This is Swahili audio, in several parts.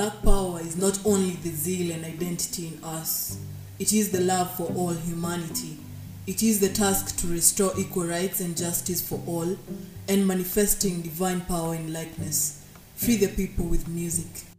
black power is not only the zeal and identity in us, it is the love for all humanity. It is the task to restore equal rights and justice for all and manifesting divine power in likeness. Free the people with music.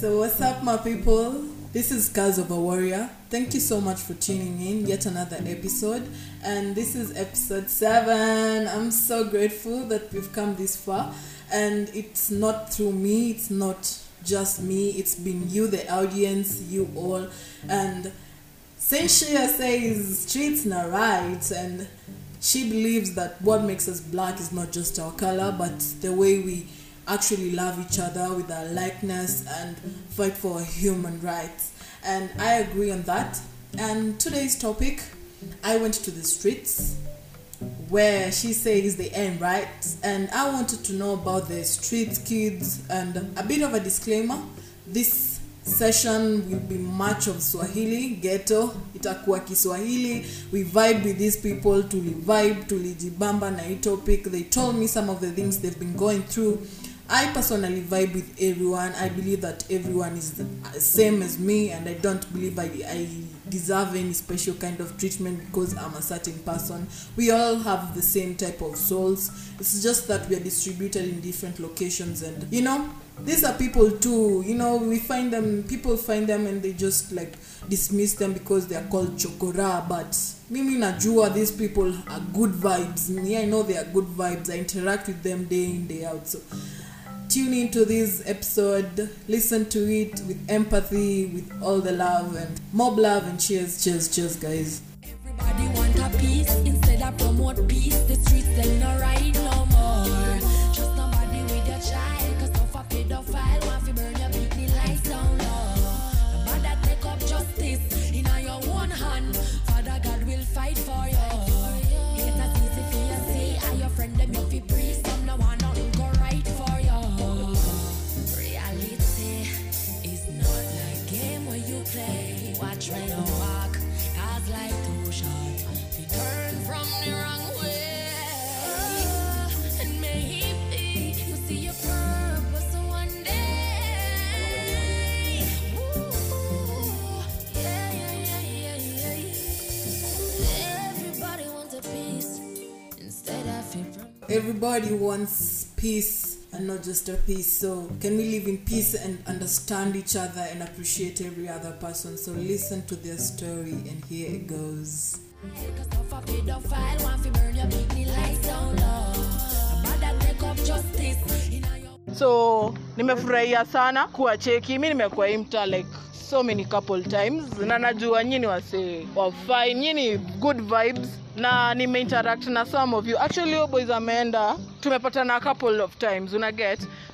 So, what's up, my people? This is Kaz of a Warrior. Thank you so much for tuning in. Yet another episode, and this is episode seven. I'm so grateful that we've come this far, and it's not through me. It's not just me. It's been you, the audience, you all, and Senshia says streets not right, and she believes that what makes us black is not just our color, but the way we actually love each other with our likeness and fight for human rights. And I agree on that. And today's topic, I went to the streets where she says the end right. And i wanted to know about the street kids. And a bit of a disclaimer this session will be much of swahili ghetto itakuwa kiswahili. We vibe with these people tulivibe tulijibamba na hii topic. They told me some of the things they've been going through I personally vibe with everyone. I believe that everyone is the same as me, and I don't believe I, I deserve any special kind of treatment because I'm a certain person. We all have the same type of souls. It's just that we are distributed in different locations, and you know, these are people too. You know, we find them, people find them, and they just like dismiss them because they are called chokora. But mimi najua these people are good vibes. Me, I know they are good vibes. I interact with them day in day out. So tune into this episode listen to it with empathy with all the love and mob love and cheers cheers cheers guys Everybody want a piece instead of promote peace. The streets them no right Everybody wants a piece instead of it from. everybody wants peace not just a peace. So can we live in peace and understand each other and appreciate every other person? So listen to their story and here it goes. So nimefurahia sana kuwa cheki. Mi nimekuwa hii mtaa like so many couple times. Na najua nyini wase wa fine. Nyini good vibes. Na nimeinteract na some of you. Actually yo boys ameenda. Tumepatana a couple of times una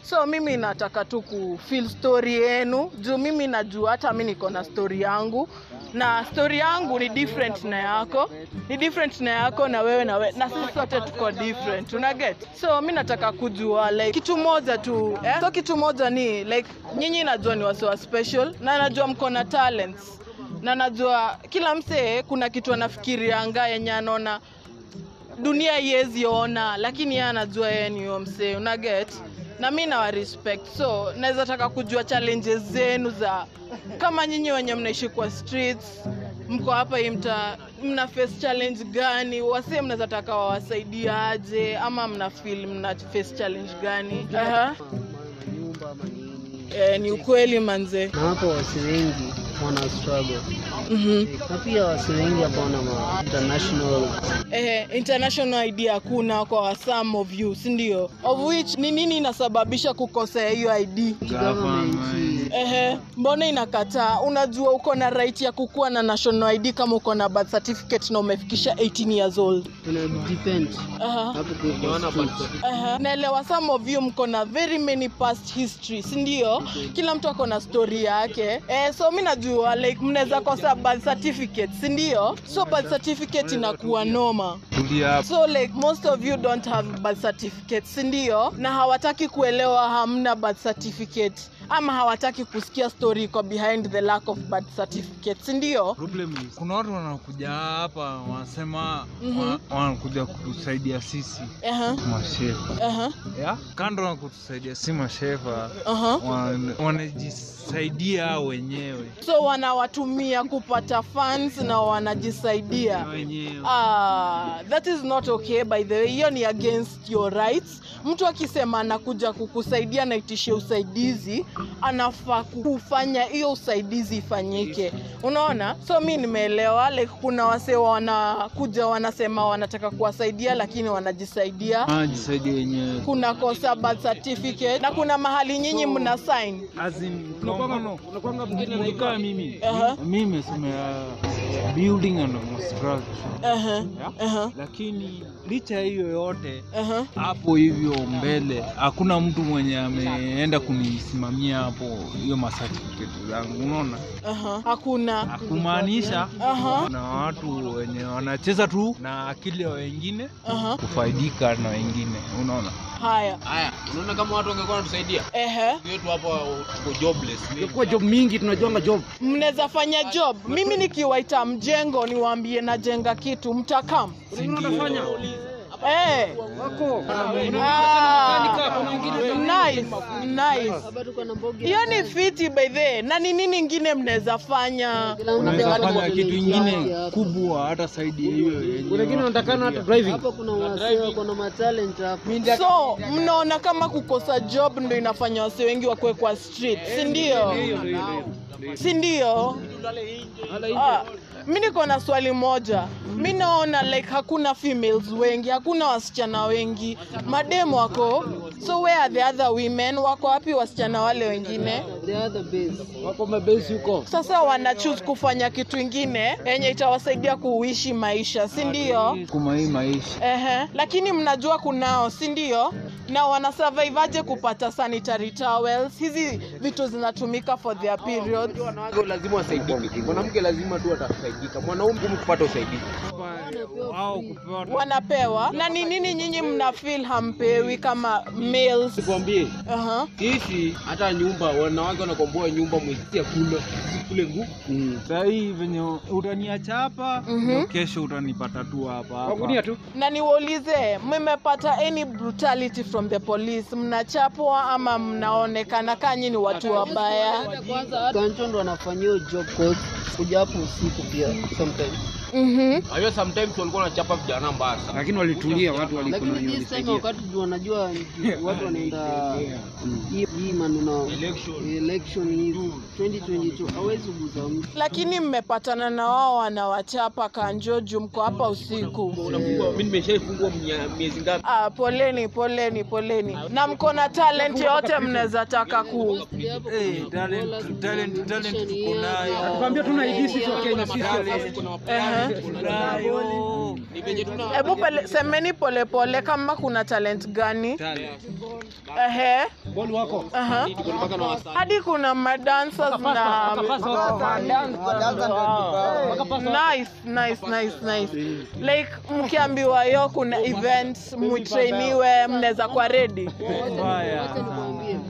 so mimi nataka tu kufil story yenu. Juu mimi najua hata mi niko na story yangu na story yangu ni different na yako. Ni different na yako na wewe na, we, na sisi sote tuko different. Una so mi nataka kujua like kitu moja tu eh? so kitu moja ni like nyinyi najua ni wasiwa special na najua mko na talents. Na najua kila msee kuna kitu anafikirianga yenye anaona. Dunia iwezi ona lakini yeye anajua yeye ni huyo msee. Una get na mi nawa respect. So naweza taka kujua challenges zenu za kama nyinyi wenye mnaishi kwa streets mko hapa imta mna face challenge gani? Wasee mnaweza taka wawasaidiaje? Ama mna feel mna face challenge gani? Uh -huh. E, Eh, ni ukweli manze. Na hapo wasi wengi wana struggle. Mm-hmm. na pia wasi wengi hapa wana ma international eh, international ID hakuna kwa some of you sindio of which ni nini inasababisha kukosea hiyo ID government. Ehe, mbona inakataa? Unajua uko na right ya kukuwa na national ID kama uko na birth certificate na umefikisha 18 years old. ina depend Aha. hapo kwa street. Aha. Naelewa some of you mko na very many past history, si ndio? Kila mtu ako na story yake. Eh, so mi najua like mnaweza kosa birth certificate si ndio so birth certificate inakuwa noma so like most of you don't have birth certificate si ndio na hawataki kuelewa hamna birth certificate ama hawataki kusikia story iko behind the lack of birth certificates ndio? Problem is kuna watu wanakuja hapa wanasema mm-hmm. wanakuja kutusaidia sisi. Aha, mashefa. Uh-huh. yeah? kando na kutusaidia si mashefa aha. wan- wanajisaidia wenyewe. So wanawatumia kupata funds na wanajisaidia. Wenyewe. Ah, that is not okay by the way. Hiyo ni against your rights. Mtu akisema anakuja kukusaidia na itishie usaidizi anafaa kufanya hiyo usaidizi ifanyike. Unaona? So mi nimeelewa. Like kuna wasee wanakuja wanasema wanataka kuwasaidia lakini wanajisaidia. Wenyewe kuna kosa birth certificate na kuna mahali nyinyi mna sign. mi building and construction ya? aha, lakini licha ya hiyo yote aha. hapo hivyo mbele hakuna mtu mwenye ameenda kunisimamia hapo hiyo masertificate zangu unaona? Aha. hakuna. Kumaanisha Aha. na watu wenye wanacheza tu na akili ya wengine kufaidika na wengine unaona? Haya. Haya unaona kama watu wangekuwa wanatusaidia? Ehe. Wetu hapa tuko jobless. Kwa job mingi tunajonga job. Mnaweza fanya job. Mimi nikiwaita mjengo niwaambie najenga kitu mtakam Eh. Ah, nice, nice. hiyo ni fiti by the na ni nini ingine mnaweza fanya? Unaweza fanya kitu ingine kubwa hata saidi hiyo hata driving. Kuna so mnaona kama kukosa job ndo inafanya wase wengi wakuwe kwa street si ndio? Si ndio mi niko na swali moja. Mi naona like hakuna females wengi hakuna wasichana wengi. Madem wako so where are the other women? Wako wapi wasichana wale wengine? Sasa wanachuse kufanya kitu ingine yenye itawasaidia kuishi maisha si ndio? Kuma hii maisha. Ehe, lakini mnajua kunao si ndio na wanasurviveaje kupata sanitary towels? Hizi vitu zinatumika for their period. Lazima wasaidike. Mwanamke lazima tu atasaidika. Mwanaume kupata usaidizi au kupewa wanapewa na ni nini nyinyi mna feel hampewi kama males nikwambie Aha. sisi hata nyumba wanawake wanakomboa nyumba mwezi kula kule nguvu saa hii venye utaniacha hapa mm -hmm. kesho utanipata tu hapa hapa tu na niwaulize mmepata any brutality from the police mnachapwa ama mnaonekana kanyi ni watu wabaya Kanjo ndo anafanyia job kuja hapo usiku pia sometimes Mhm. hiyo sometimes walikuwa wanachapa vijana mbaya sana. Lakini walitulia watu walikuwa lakini this wakati tu wanajua watu wanaenda hii hii maneno election. hii 2022 hawezi kuguza mtu. Lakini mmepatana na wao wanawachapa kanjoju mko hapa usiku. Mimi nimeshaifungua miezi ngapi? Ah, poleni poleni poleni. Na mko na talent yote mnaweza taka ku Eh, talent- talent- talent tuko nayo. tukwambia tuna ID sisi wa Kenya sisi wa Hebu semeni polepole kama kuna talent gani? Hadi kuna madancers na like mkiambiwa yo kuna event mutrainiwe mnaweza kwa redi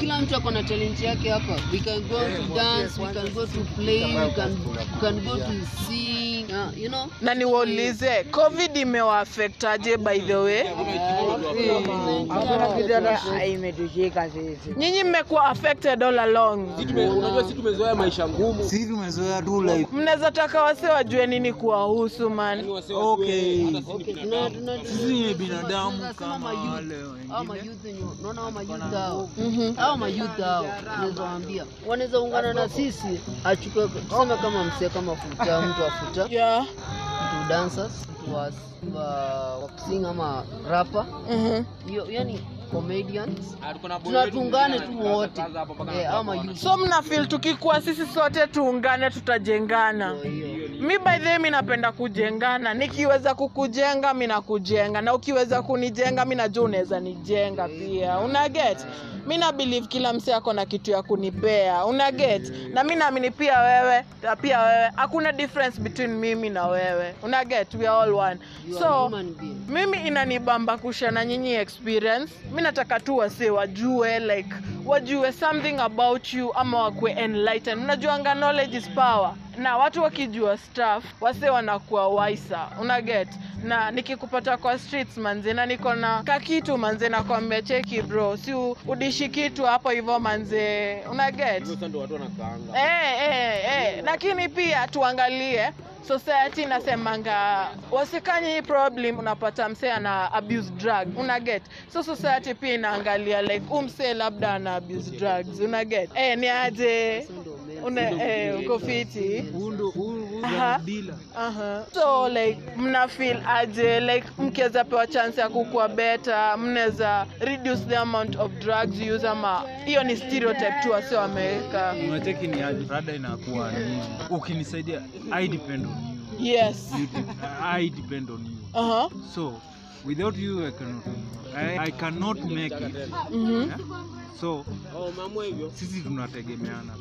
kila mtu ako na talent yake hapa we can go to dance we can go to play we can, we can go to sing uh, you know na niwaulize covid imewaafektaje by the way nyinyi mmekuwa affected all along unajua si tumezoea maisha ngumu Sisi tumezoea tu life. mnaweza taka wase wajue nini kuwahusu man Okay. Sisi ni binadamu kama wale wengine. unaona hao Mhm. hao mayouth hao unaweza waambia. Wanaweza ungana na sisi achukue tuseme kama msee kama futa mtu afuta yeah. mtu dancers mtu wa wa- wa ama rapa Mhm. hiyo yani comedians. Tunatungane tuko na boy tuna wetu tuungane mwingine tu wote. eh ama so mna feel tukikuwa sisi sote tuungane tutajengana. Hiyo mi by the mi napenda kujengana nikiweza kukujenga mi nakujenga. Na ukiweza kunijenga mi najua unaweza nijenga pia. Una get? Mi na believe kila mse ako na kitu ya kunipea. Una get? Na mi naamini pia wewe na pia wewe hakuna difference between mimi na wewe. Una get? We are all one. You so mimi inanibamba kushana nyinyi experience. Mi nataka tu wase wajue like wajue something about you ama wakue enlightened. Unajuanga knowledge is power na watu wakijua staff wase wanakuwa waisa. Una get? Na nikikupata kwa streets manze na niko na kakitu manze nakwambia cheki bro. Si udishi kitu hapo hivyo manze. Una get? Sasa ndo. Eh, eh, eh. lakini pia tuangalie society inasemanga wasikanye hii problem unapata msee ana abuse drug una get? So society pia inaangalia like umsee labda ana abuse drugs. Una get? Eh, ni aje una eh, uko fiti Aha. so like mna feel aje? Like mkiweza pewa chance ya kukua beta mnaweza reduce the amount of drugs you use ama hiyo ni stereotype tu wasio wameweka unacheki ni aje? Rada inakuwa ni ukinisaidia i depend on you. Yes. You de- i depend on you. Uh-huh. so without you i cannot. I, I cannot make it. Mhm. yeah? so Oh, sisi tunategemeana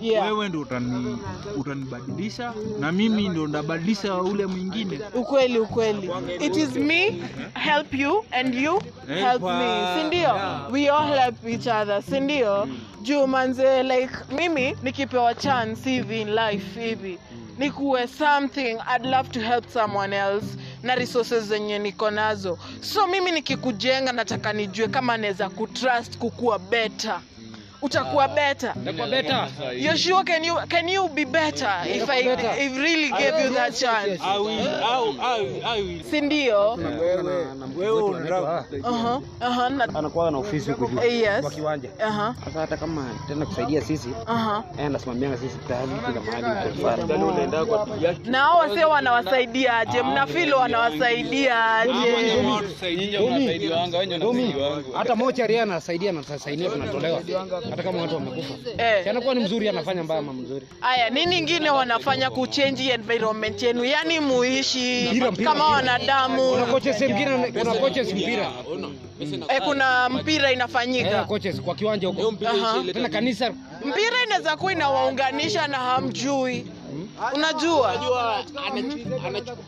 si yeah. wewe ndo utani, utanibadilisha na mimi ndo ndabadilisha ule mwingine. Ukweli ukweli. It is me help you and you help me. Sindio Yeah. we all help each other sindio juu manze like mimi nikipewa chance hivi in life hivi nikuwe something i'd love to help someone else na resources zenye niko nazo. So mimi nikikujenga nataka nijue kama naweza kutrust kukuwa better utakuwa better sure can you can you be better if I if really gave you that chance? I will, I will, I will, I will. Si ndio? Na- anakuwa na ofisi huku juu eh, Yes. kwa kiwanja. Sasa hata kama tena kusaidia sisi, Aha. anasimamianga sisi tayari kila mahali kwa Yaani yake. Na hao wasee? Mnafilo hata mochari anasaidia na sainia tunatolewa hata kama watu wamekufa. Eh. Anakuwa ni mzuri anafanya mbaya ama mzuri. Aya, nini ingine wanafanya kuchange environment yenu? yani muishi Mpira, mpira, kama wanadamu. Kuna coaches mwingine kuna coaches mpira. Eh, kuna mpira inafanyika. coaches kwa kiwanja huko. Tena kanisa Mpira inaweza kuwa inawaunganisha na hamjui. Unajua?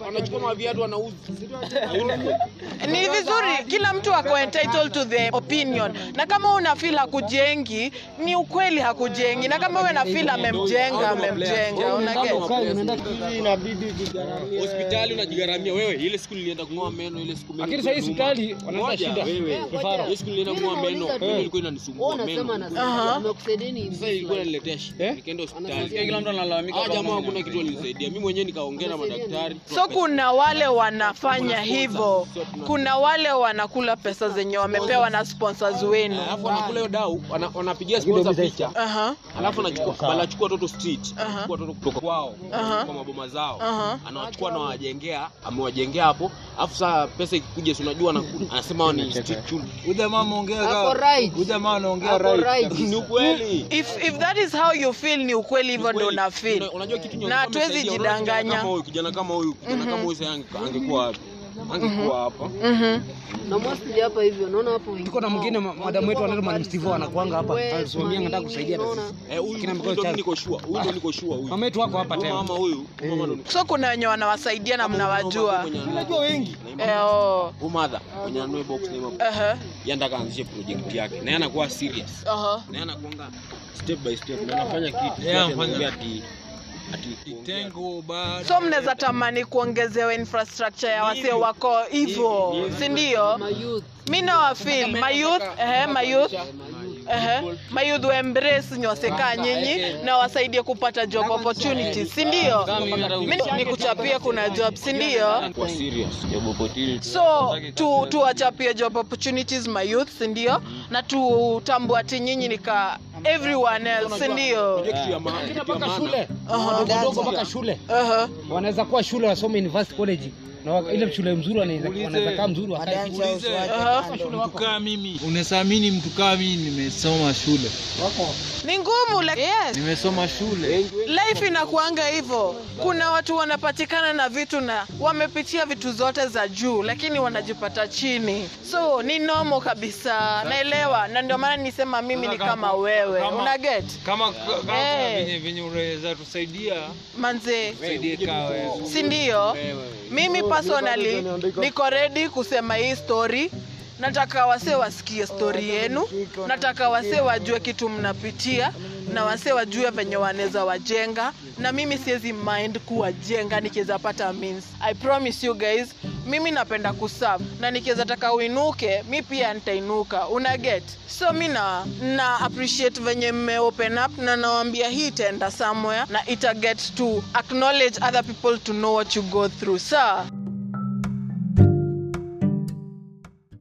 Anachukua maviatu anauza. ni vizuri kila mtu ako entitled to the opinion na kama una feel hakujengi ni ukweli hakujengi na kama wewe na feel amemjenga amemjenga una? Hospitali unajigaramia wewe. Ile siku nilienda kung'oa meno, ile siku Lakini sasa hospitali wanaleta shida. wewe. Ile siku nilienda kung'oa meno, ilikuwa inanisumbua meno. Sasa ilikuwa inaniletea shida. Eh? Nikaenda hospitali. Kila mtu analalamika. jamaa jamaa hakuna kitu alinisaidia. Mimi mwenyewe nikaongea na madaktari. so kuna wale wanafanya hivyo kuna wale wanakula pesa zenye wamepewa na sponsors wenu Alafu wanakula hiyo dau, wanapigia sponsor picha. Alafu anachukua anachukua watoto street, anachukua watoto kutoka kwao kwa maboma zao. Anawachukua na wajengea, amewajengea hapo. Alafu sasa pesa ikikuja, si unajua anasema ni street children. Huyu jamaa ameongea Ako right. huyu jamaa anaongea right. right. Ni ukweli. if, if that is how you feel ni ukweli hivyo ndio una feel Unajua kitu na hatuwezi jidanganya. kijana kama huyu, kijana kama huyu angekuwa wapi? Angekuwa hapa. Mhm. na mostly hapa hivyo naona hapo wengi Tuko na mwingine ma- madam wetu anaitwa Madam Steve anakuanga hapa. Anasimamia anataka kusaidia na sisi. Eh, huyu Mkoa niko sure. Huyu ndio niko sure huyu. Mama yetu wako hapa tena. mama huyu, mama ndio. so kuna wenye wanawasaidia na mnawajua Unajua wengi. Eh, oh. umadha mother anue box na hiyo Aha, yeye anataka aanzishe project yake. Na yeye anakuwa serious. aha. Na yeye anakuanga step by step na anafanya kitu. yeye anafanya. anaongea so mnaweza tamani kuongezewa infrastructure ya wasio wako hivyo si ndio? Mi nawafil mayouth mayouth ehe, my youth ehe, my youth wa embrace nyosekaa nyinyi na wasaidie kupata job opportunities si ndio? Mi ni kuchapia kuna job si ndio? So tu tuwachapie job opportunities mayouth, si ndio? Na tutambua ati nyinyi nika everyone else ndio ya mpaka shule. Dogodogo mpaka shule. Wanaweza kuwa shule wasome university college na ile shule mzuri wanaweza kaa mzuri mimi unasamini mtu kaa mimi nimesoma shule. Ni ngumu like, yes. nimesoma shule. Life inakuanga hivyo. Kuna watu wanapatikana na vitu na wamepitia vitu zote za juu lakini wanajipata chini. So ni nomo kabisa. Naelewa. Na ndio maana nisema mimi ni kama kama- wewe. kama- una get? kama kama kuna Eh. venye venye unaweza tusaidia. Manze. Si ndio? Mimi personally niko ready kusema hii story. Nataka wasee wasikie stori yenu. nataka wasee wajue kitu mnapitia na wasee wajue venye wanaweza wajenga. Na mimi siwezi mind kuwajenga nikiweza pata means. I promise you guys mimi napenda kuserve. Na nikiweza taka uinuke mi pia nitainuka. Una get? So mi na, na appreciate venye mme open up na nawambia hii itaenda somewhere na ita get to acknowledge other people to know what you go through. Saa